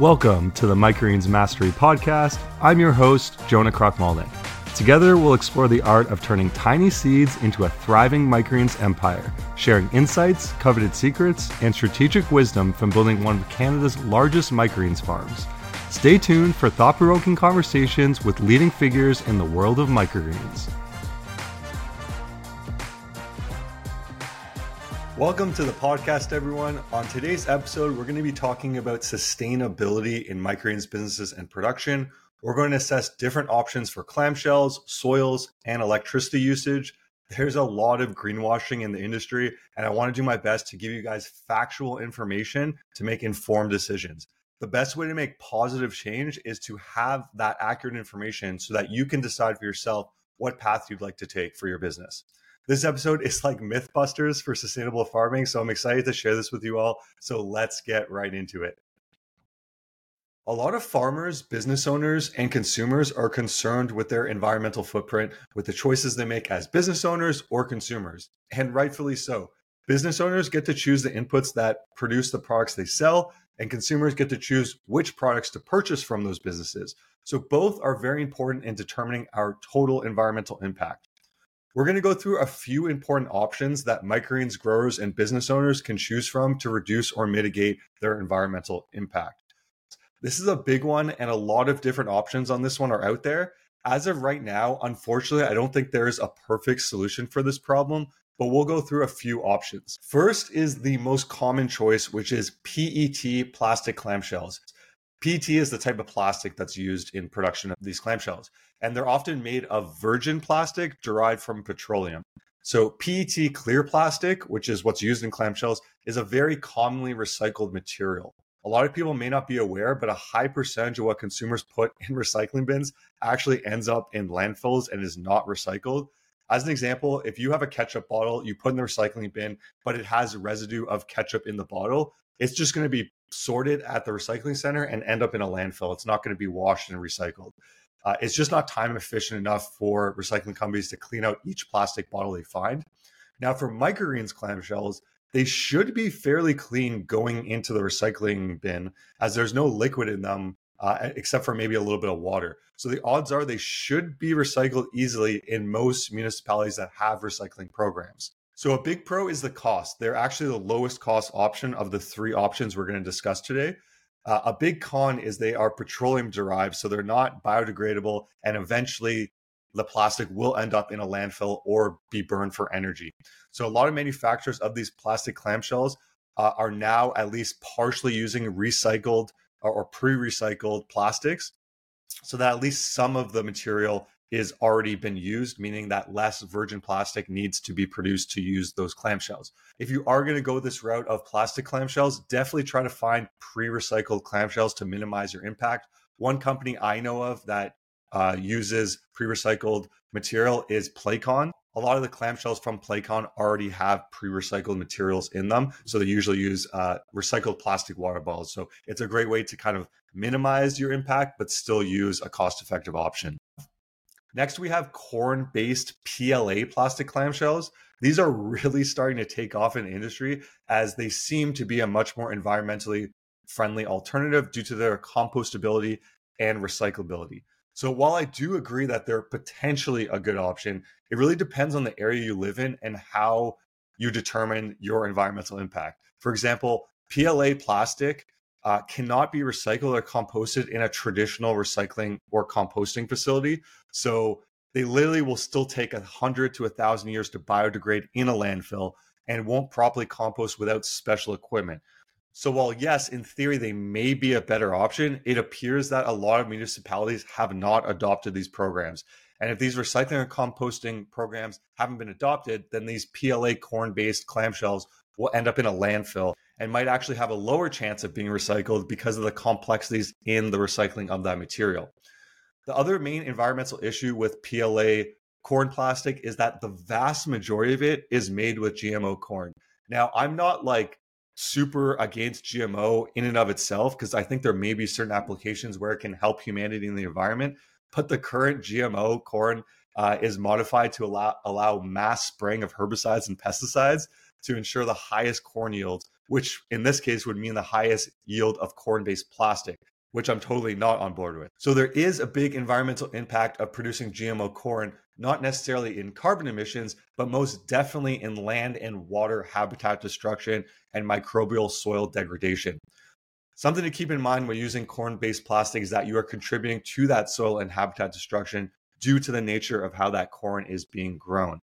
Welcome to the Microgreens Mastery Podcast. I'm your host, Jonah Krochmalnek. Together, we'll explore the art of turning tiny seeds into a thriving microgreens empire, sharing insights, coveted secrets, and strategic wisdom from building one of Canada's largest microgreens farms. Stay tuned for thought provoking conversations with leading figures in the world of microgreens. Welcome to the podcast, everyone. On today's episode, we're going to be talking about sustainability in microgreens businesses and production. We're going to assess different options for clamshells, soils, and electricity usage. There's a lot of greenwashing in the industry, and I want to do my best to give you guys factual information to make informed decisions. The best way to make positive change is to have that accurate information so that you can decide for yourself what path you'd like to take for your business. This episode is like Mythbusters for sustainable farming. So I'm excited to share this with you all. So let's get right into it. A lot of farmers, business owners, and consumers are concerned with their environmental footprint with the choices they make as business owners or consumers, and rightfully so. Business owners get to choose the inputs that produce the products they sell, and consumers get to choose which products to purchase from those businesses. So both are very important in determining our total environmental impact. We're going to go through a few important options that microgreens growers and business owners can choose from to reduce or mitigate their environmental impact. This is a big one, and a lot of different options on this one are out there. As of right now, unfortunately, I don't think there is a perfect solution for this problem, but we'll go through a few options. First is the most common choice, which is PET plastic clamshells. PET is the type of plastic that's used in production of these clamshells, and they're often made of virgin plastic derived from petroleum. So, PET clear plastic, which is what's used in clamshells, is a very commonly recycled material. A lot of people may not be aware, but a high percentage of what consumers put in recycling bins actually ends up in landfills and is not recycled. As an example, if you have a ketchup bottle you put in the recycling bin, but it has residue of ketchup in the bottle, it's just going to be sorted at the recycling center and end up in a landfill. It's not going to be washed and recycled. Uh, it's just not time efficient enough for recycling companies to clean out each plastic bottle they find. Now, for microgreens clamshells, they should be fairly clean going into the recycling bin as there's no liquid in them uh, except for maybe a little bit of water. So the odds are they should be recycled easily in most municipalities that have recycling programs. So a big pro is the cost. They're actually the lowest cost option of the three options we're going to discuss today. Uh, a big con is they are petroleum derived, so they're not biodegradable, and eventually the plastic will end up in a landfill or be burned for energy. So a lot of manufacturers of these plastic clamshells uh, are now at least partially using recycled or, or pre-recycled plastics, so that at least some of the material is already been used, meaning that less virgin plastic needs to be produced to use those clamshells. If you are going to go this route of plastic clamshells, definitely try to find pre recycled clamshells to minimize your impact. One company I know of that uh, uses pre recycled material is Placon. A lot of the clamshells from Placon already have pre recycled materials in them. So they usually use uh, recycled plastic water bottles. So it's a great way to kind of minimize your impact, but still use a cost effective option. Next, we have corn based PLA plastic clamshells. These are really starting to take off in industry as they seem to be a much more environmentally friendly alternative due to their compostability and recyclability. So, while I do agree that they're potentially a good option, it really depends on the area you live in and how you determine your environmental impact. For example, PLA plastic uh, cannot be recycled or composted in a traditional recycling or composting facility. So they literally will still take a hundred to a thousand years to biodegrade in a landfill and won't properly compost without special equipment. So while yes, in theory they may be a better option, it appears that a lot of municipalities have not adopted these programs. And if these recycling and composting programs haven't been adopted, then these PLA corn-based clamshells will end up in a landfill and might actually have a lower chance of being recycled because of the complexities in the recycling of that material. The other main environmental issue with PLA corn plastic is that the vast majority of it is made with GMO corn. Now, I'm not like super against GMO in and of itself because I think there may be certain applications where it can help humanity in the environment, but the current GMO corn uh, is modified to allow allow mass spraying of herbicides and pesticides to ensure the highest corn yields which in this case would mean the highest yield of corn based plastic which I'm totally not on board with. So there is a big environmental impact of producing GMO corn, not necessarily in carbon emissions, but most definitely in land and water habitat destruction and microbial soil degradation. Something to keep in mind when using corn based plastic is that you are contributing to that soil and habitat destruction due to the nature of how that corn is being grown.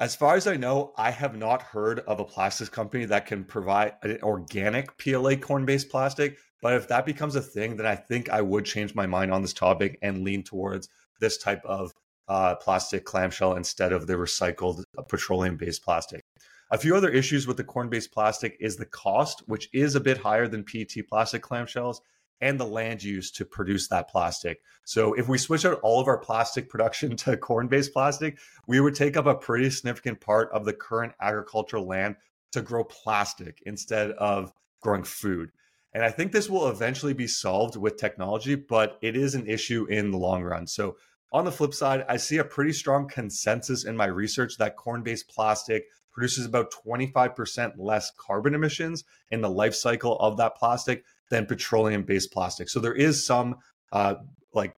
As far as I know, I have not heard of a plastics company that can provide an organic PLA corn based plastic. But if that becomes a thing, then I think I would change my mind on this topic and lean towards this type of uh, plastic clamshell instead of the recycled uh, petroleum based plastic. A few other issues with the corn based plastic is the cost, which is a bit higher than PET plastic clamshells and the land use to produce that plastic. So if we switch out all of our plastic production to corn-based plastic, we would take up a pretty significant part of the current agricultural land to grow plastic instead of growing food. And I think this will eventually be solved with technology, but it is an issue in the long run. So on the flip side, I see a pretty strong consensus in my research that corn-based plastic produces about 25% less carbon emissions in the life cycle of that plastic than petroleum based plastic. So there is some uh, like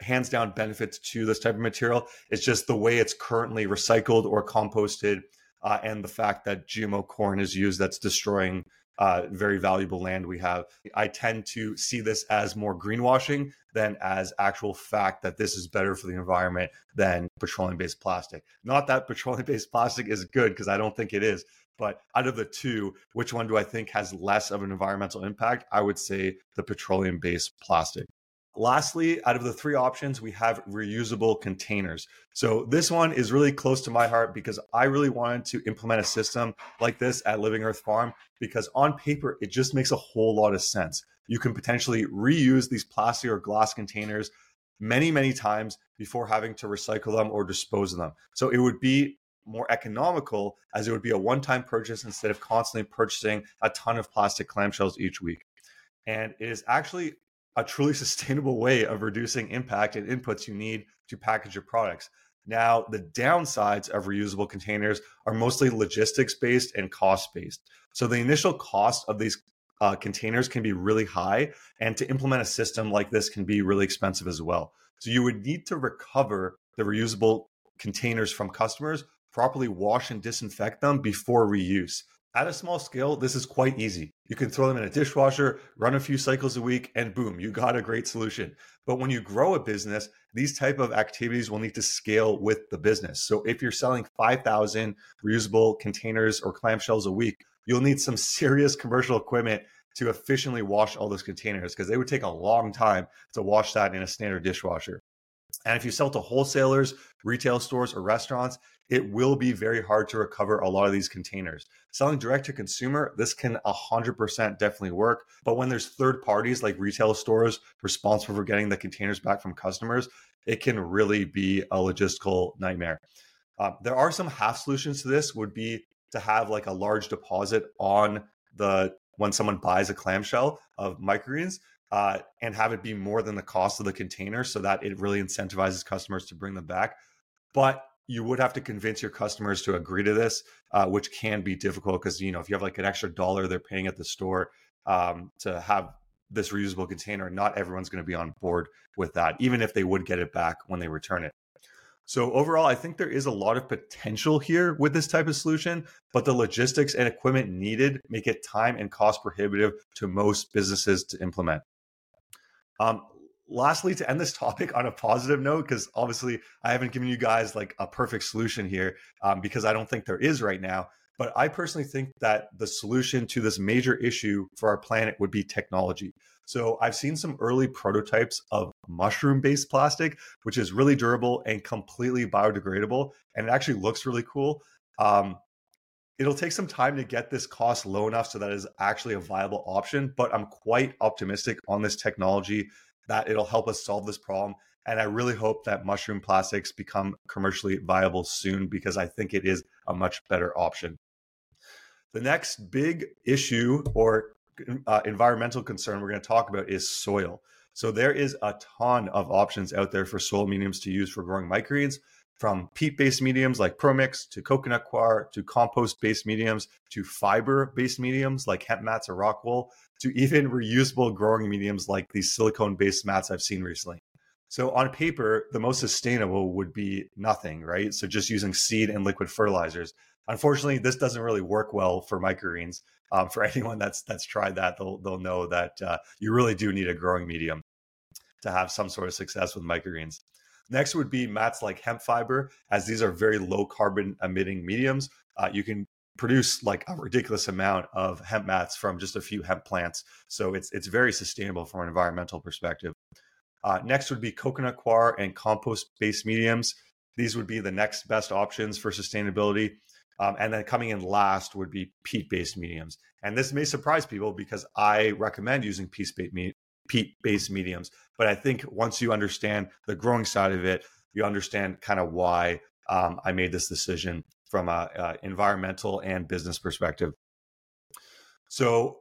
hands down benefits to this type of material. It's just the way it's currently recycled or composted, uh, and the fact that GMO corn is used that's destroying uh, very valuable land we have. I tend to see this as more greenwashing than as actual fact that this is better for the environment than petroleum based plastic. Not that petroleum based plastic is good, because I don't think it is. But out of the two, which one do I think has less of an environmental impact? I would say the petroleum based plastic. Lastly, out of the three options, we have reusable containers. So, this one is really close to my heart because I really wanted to implement a system like this at Living Earth Farm because on paper, it just makes a whole lot of sense. You can potentially reuse these plastic or glass containers many, many times before having to recycle them or dispose of them. So, it would be more economical as it would be a one time purchase instead of constantly purchasing a ton of plastic clamshells each week. And it is actually a truly sustainable way of reducing impact and inputs you need to package your products. Now, the downsides of reusable containers are mostly logistics based and cost based. So, the initial cost of these uh, containers can be really high, and to implement a system like this can be really expensive as well. So, you would need to recover the reusable containers from customers properly wash and disinfect them before reuse. At a small scale, this is quite easy. You can throw them in a dishwasher, run a few cycles a week, and boom, you got a great solution. But when you grow a business, these type of activities will need to scale with the business. So if you're selling 5,000 reusable containers or clamshells a week, you'll need some serious commercial equipment to efficiently wash all those containers because they would take a long time to wash that in a standard dishwasher. And if you sell to wholesalers, retail stores, or restaurants, it will be very hard to recover a lot of these containers. Selling direct to consumer, this can 100% definitely work. But when there's third parties like retail stores responsible for getting the containers back from customers, it can really be a logistical nightmare. Uh, there are some half solutions to this, would be to have like a large deposit on the when someone buys a clamshell of microgreens uh, and have it be more than the cost of the container so that it really incentivizes customers to bring them back. But you would have to convince your customers to agree to this, uh, which can be difficult because you know if you have like an extra dollar they're paying at the store um, to have this reusable container, not everyone's going to be on board with that, even if they would get it back when they return it. So overall, I think there is a lot of potential here with this type of solution, but the logistics and equipment needed make it time and cost prohibitive to most businesses to implement. Um, lastly, to end this topic on a positive note, because obviously I haven't given you guys like a perfect solution here, um, because I don't think there is right now. But I personally think that the solution to this major issue for our planet would be technology. So I've seen some early prototypes of mushroom based plastic, which is really durable and completely biodegradable. And it actually looks really cool. Um, it'll take some time to get this cost low enough so that is actually a viable option but i'm quite optimistic on this technology that it'll help us solve this problem. And i really hope that mushroom plastics become commercially viable soon because i think it is a much better option. The next big issue or uh, environmental concern we're going to talk about is soil. So there is a ton of options out there for soil mediums to use for growing microgreens from peat based mediums like ProMix to coconut coir to compost based mediums to fiber based mediums like hemp mats or rock wool to even reusable growing mediums like these silicone based mats I've seen recently. So on paper, the most sustainable would be nothing, right? So just using seed and liquid fertilizers. Unfortunately, this doesn't really work well for microgreens. Um, for anyone that's that's tried that, they'll they'll know that uh, you really do need a growing medium to have some sort of success with microgreens. Next would be mats like hemp fiber, as these are very low carbon emitting mediums. Uh, you can produce like a ridiculous amount of hemp mats from just a few hemp plants, so it's it's very sustainable from an environmental perspective. Uh, next would be coconut coir and compost based mediums. These would be the next best options for sustainability. Um, and then coming in last would be peat based mediums. And this may surprise people because I recommend using peat based mediums. But I think once you understand the growing side of it, you understand kind of why um, I made this decision from a, a environmental and business perspective. So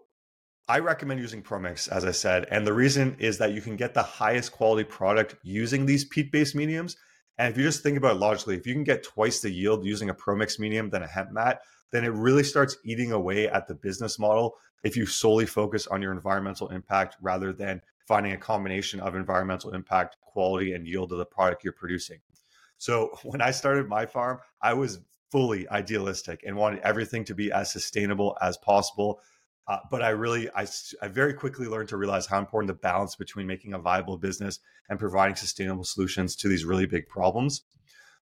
I recommend using ProMix, as I said. And the reason is that you can get the highest quality product using these peat based mediums. And if you just think about it logically, if you can get twice the yield using a ProMix medium than a hemp mat, then it really starts eating away at the business model if you solely focus on your environmental impact rather than finding a combination of environmental impact, quality, and yield of the product you're producing. So when I started my farm, I was fully idealistic and wanted everything to be as sustainable as possible. Uh, but I really, I, I very quickly learned to realize how important the balance between making a viable business and providing sustainable solutions to these really big problems.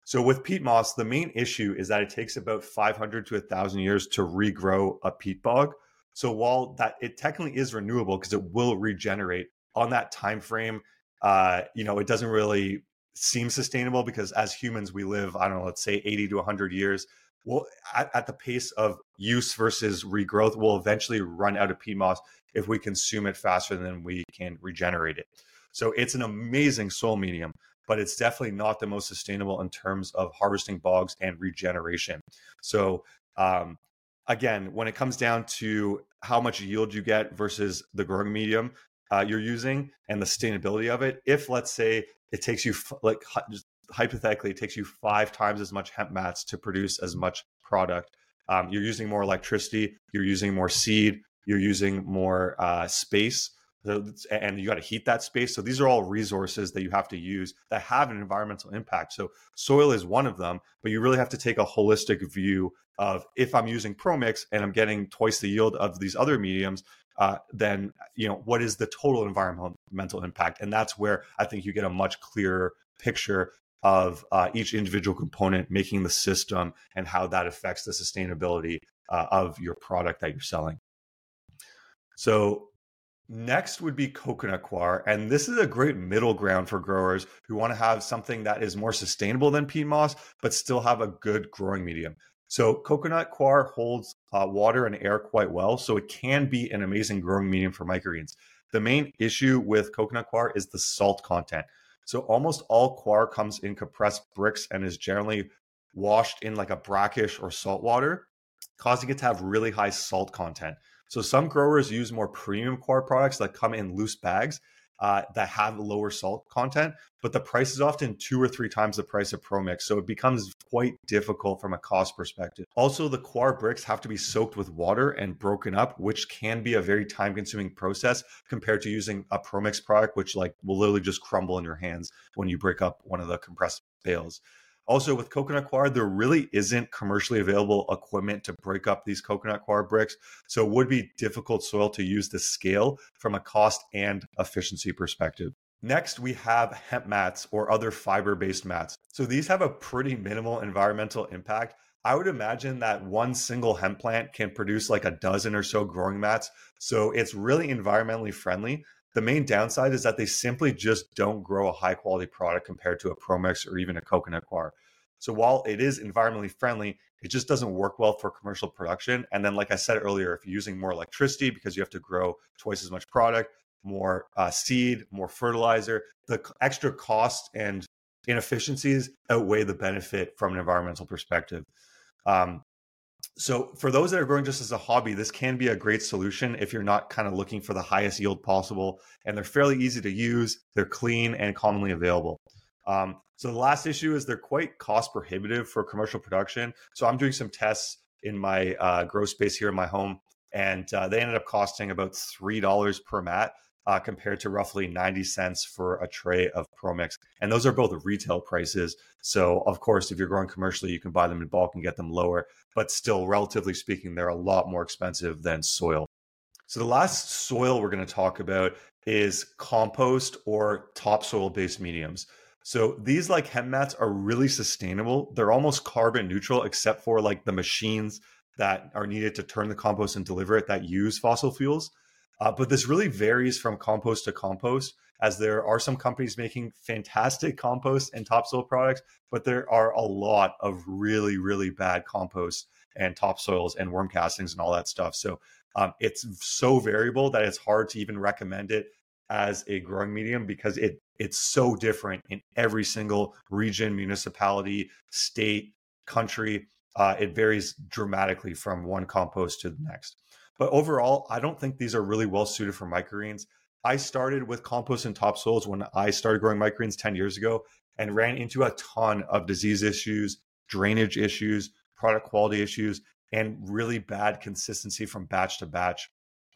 So with peat moss, the main issue is that it takes about 500 to 1,000 years to regrow a peat bog. So while that it technically is renewable because it will regenerate on that time frame, uh, you know, it doesn't really seem sustainable because as humans we live, I don't know, let's say 80 to 100 years Well, at, at, the pace of use versus regrowth we'll eventually run out of peat moss if we consume it faster than we can regenerate it. So it's an amazing soil medium, but it's definitely not the most sustainable in terms of harvesting bogs and regeneration. So um, again, when it comes down to how much yield you get versus the growing medium uh, you're using and the sustainability of it, if let's say it takes you like hypothetically it takes you five times as much hemp mats to produce as much product um, you're using more electricity you're using more seed you're using more uh, space and you got to heat that space. So these are all resources that you have to use that have an environmental impact. So soil is one of them but you really have to take a holistic view of if i'm using ProMix and i'm getting twice the yield of these other mediums uh, then you know what is the total environmental impact? And that's where i think you get a much clearer picture of uh, each individual component making the system and how that affects the sustainability uh, of your product that you're selling. So, next would be coconut coir. And this is a great middle ground for growers who want to have something that is more sustainable than peat moss, but still have a good growing medium. So, coconut coir holds uh, water and air quite well. So, it can be an amazing growing medium for microgreens. The main issue with coconut coir is the salt content. So almost all coir comes in compressed bricks and is generally washed in like a brackish or salt water, causing it to have really high salt content. So some growers use more premium coir products that come in loose bags uh, that have lower salt content, but the price is often two or three times the price of ProMix. So it becomes quite difficult from a cost perspective. Also, the coir bricks have to be soaked with water and broken up, which can be a very time consuming process compared to using a ProMix product, which like will literally just crumble in your hands when you break up one of the compressed bales. Also, with coconut coir, there really isn't commercially available equipment to break up these coconut coir bricks. So it would be difficult soil to use to scale from a cost and efficiency perspective. Next, we have hemp mats or other fiber based mats. So these have a pretty minimal environmental impact. I would imagine that one single hemp plant can produce like a dozen or so growing mats. So it's really environmentally friendly. The main downside is that they simply just don't grow a high quality product compared to a ProMix or even a coconut coir. So while it is environmentally friendly, it just doesn't work well for commercial production. And then, like I said earlier, if you're using more electricity because you have to grow twice as much product, more uh, seed, more fertilizer, the extra cost and inefficiencies outweigh the benefit from an environmental perspective. Um, so for those that are growing just as a hobby, this can be a great solution if you're not kind of looking for the highest yield possible. And they're fairly easy to use, they're clean and commonly available. Um, so the last issue is they're quite cost prohibitive for commercial production. So I'm doing some tests in my uh, grow space here in my home, and uh, they ended up costing about three dollars per mat. Uh, compared to roughly 90 cents for a tray of ProMix. And those are both retail prices. So, of course, if you're growing commercially, you can buy them in bulk and get them lower. But still, relatively speaking, they're a lot more expensive than soil. So, the last soil we're going to talk about is compost or topsoil based mediums. So these like hemp mats are really sustainable. They're almost carbon neutral, except for like the machines that are needed to turn the compost and deliver it that use fossil fuels. Uh, but this really varies from compost to compost, as there are some companies making fantastic compost and topsoil products, but there are a lot of really, really bad compost and topsoils and worm castings and all that stuff. So um, it's so variable that it's hard to even recommend it as a growing medium because it it's so different in every single region, municipality, state, country. Uh, it varies dramatically from one compost to the next. But overall, I don't think these are really well suited for microgreens. I started with compost and topsoils when I started growing microgreens 10 years ago and ran into a ton of disease issues, drainage issues, product quality issues, and really bad consistency from batch to batch.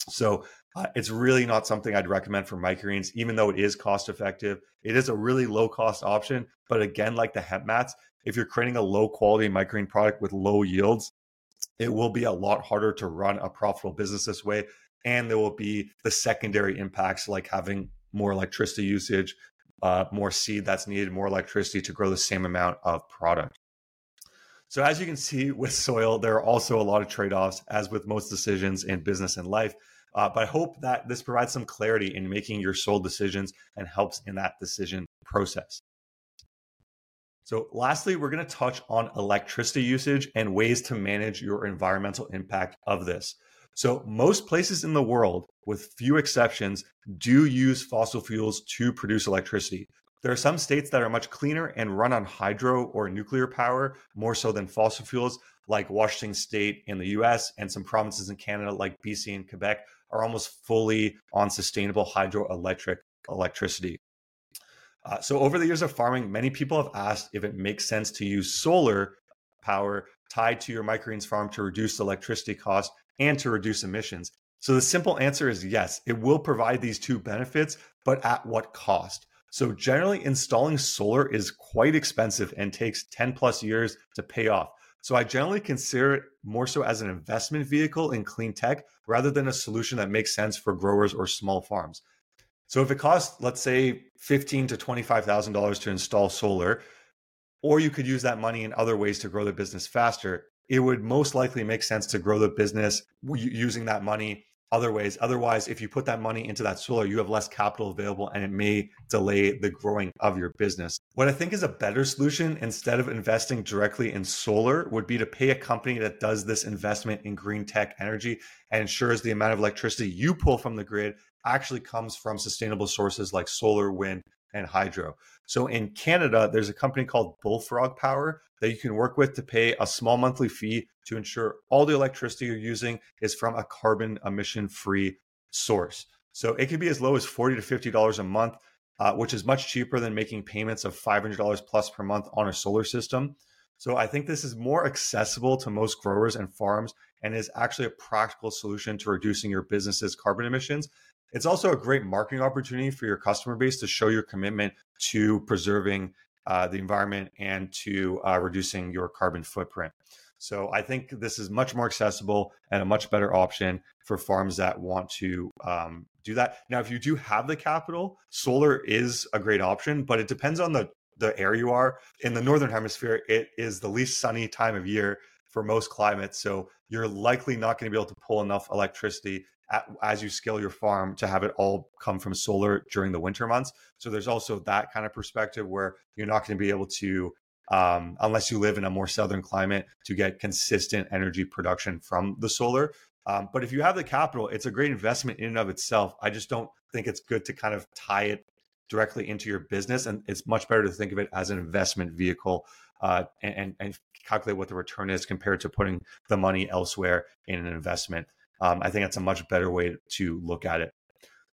So uh, it's really not something I'd recommend for microgreens, even though it is cost effective. It is a really low cost option. But again, like the hemp mats, if you're creating a low quality microgreen product with low yields, it will be a lot harder to run a profitable business this way. And there will be the secondary impacts like having more electricity usage, uh, more seed that's needed, more electricity to grow the same amount of product. So, as you can see with soil, there are also a lot of trade offs, as with most decisions in business and life. Uh, but I hope that this provides some clarity in making your soil decisions and helps in that decision process. So, lastly, we're going to touch on electricity usage and ways to manage your environmental impact of this. So, most places in the world, with few exceptions, do use fossil fuels to produce electricity. There are some states that are much cleaner and run on hydro or nuclear power more so than fossil fuels, like Washington State in the US, and some provinces in Canada, like BC and Quebec, are almost fully on sustainable hydroelectric electricity. Uh, so, over the years of farming, many people have asked if it makes sense to use solar power tied to your microgreens farm to reduce electricity costs and to reduce emissions. So, the simple answer is yes, it will provide these two benefits, but at what cost? So, generally, installing solar is quite expensive and takes 10 plus years to pay off. So I generally consider it more so as an investment vehicle in clean tech rather than a solution that makes sense for growers or small farms. So if it costs, let's say, fifteen to twenty-five thousand dollars to install solar, or you could use that money in other ways to grow the business faster, it would most likely make sense to grow the business using that money other ways. Otherwise, if you put that money into that solar, you have less capital available and it may delay the growing of your business. What I think is a better solution instead of investing directly in solar would be to pay a company that does this investment in green tech energy and ensures the amount of electricity you pull from the grid actually comes from sustainable sources like solar, wind, and hydro. So in Canada, there's a company called Bullfrog Power that you can work with to pay a small monthly fee to ensure all the electricity you're using is from a carbon emission free source. So it could be as low as 40 to $50 a month, uh, which is much cheaper than making payments of $500 plus per month on a solar system. So I think this is more accessible to most growers and farms and is actually a practical solution to reducing your business's carbon emissions it's also a great marketing opportunity for your customer base to show your commitment to preserving uh, the environment and to uh, reducing your carbon footprint. So I think this is much more accessible and a much better option for farms that want to um, do that. Now, if you do have the capital, solar is a great option, but it depends on the the area you are. In the northern hemisphere, it is the least sunny time of year for most climates, so you're likely not going to be able to pull enough electricity as you scale your farm to have it all come from solar during the winter months. So there's also that kind of perspective where you're not going to be able to, um, unless you live in a more southern climate, to get consistent energy production from the solar. Um, but if you have the capital, it's a great investment in and of itself. I just don't think it's good to kind of tie it directly into your business, and it's much better to think of it as an investment vehicle uh, and, and calculate what the return is compared to putting the money elsewhere in an investment. Um, I think that's a much better way to look at it.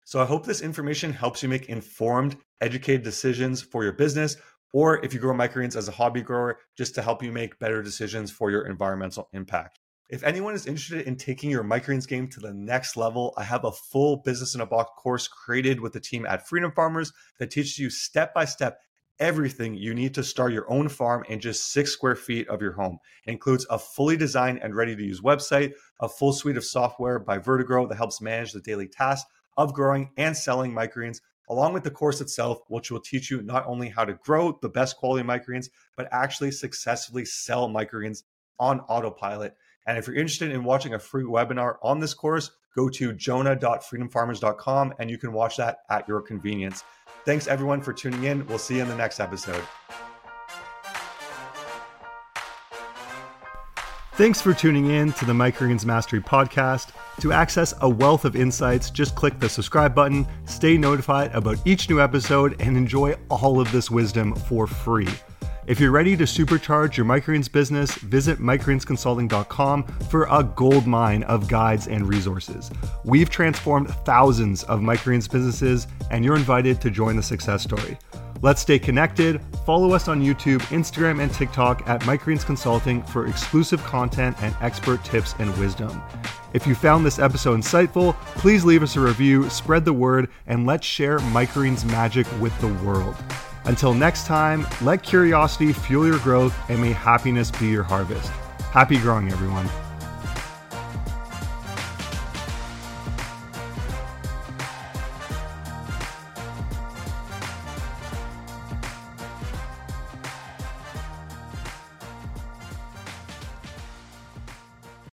So I hope this information helps you make informed, educated decisions for your business or if you grow microgreens as a hobby grower, just to help you make better decisions for your environmental impact. If anyone is interested in taking your microgreens game to the next level, I have a full business in a box course created with the team at Freedom Farmers that teaches you step by step everything you need to start your own farm in just six square feet of your home. It includes a fully designed and ready to use website, a full suite of software by Vertigrow that helps manage the daily tasks of growing and selling microgreens, along with the course itself, which will teach you not only how to grow the best quality microgreens, but actually successfully sell microgreens on autopilot. And if you're interested in watching a free webinar on this course, go to jonah.freedomfarmers.com and you can watch that at your convenience. Thanks everyone for tuning in. We'll see you in the next episode. Thanks for tuning in to the Microgreens Mastery podcast. To access a wealth of insights, just click the subscribe button, stay notified about each new episode, and enjoy all of this wisdom for free. If you're ready to supercharge your microgreens business, visit microgreensconsulting.com for a gold mine of guides and resources. We've transformed thousands of microgreens businesses, and you're invited to join the success story. Let's stay connected. Follow us on YouTube, Instagram, and TikTok at Microgreens Consulting for exclusive content and expert tips and wisdom. If you found this episode insightful, please leave us a review, spread the word, and let's share Microgreens magic with the world. Until next time, let curiosity fuel your growth and may happiness be your harvest. Happy growing, everyone.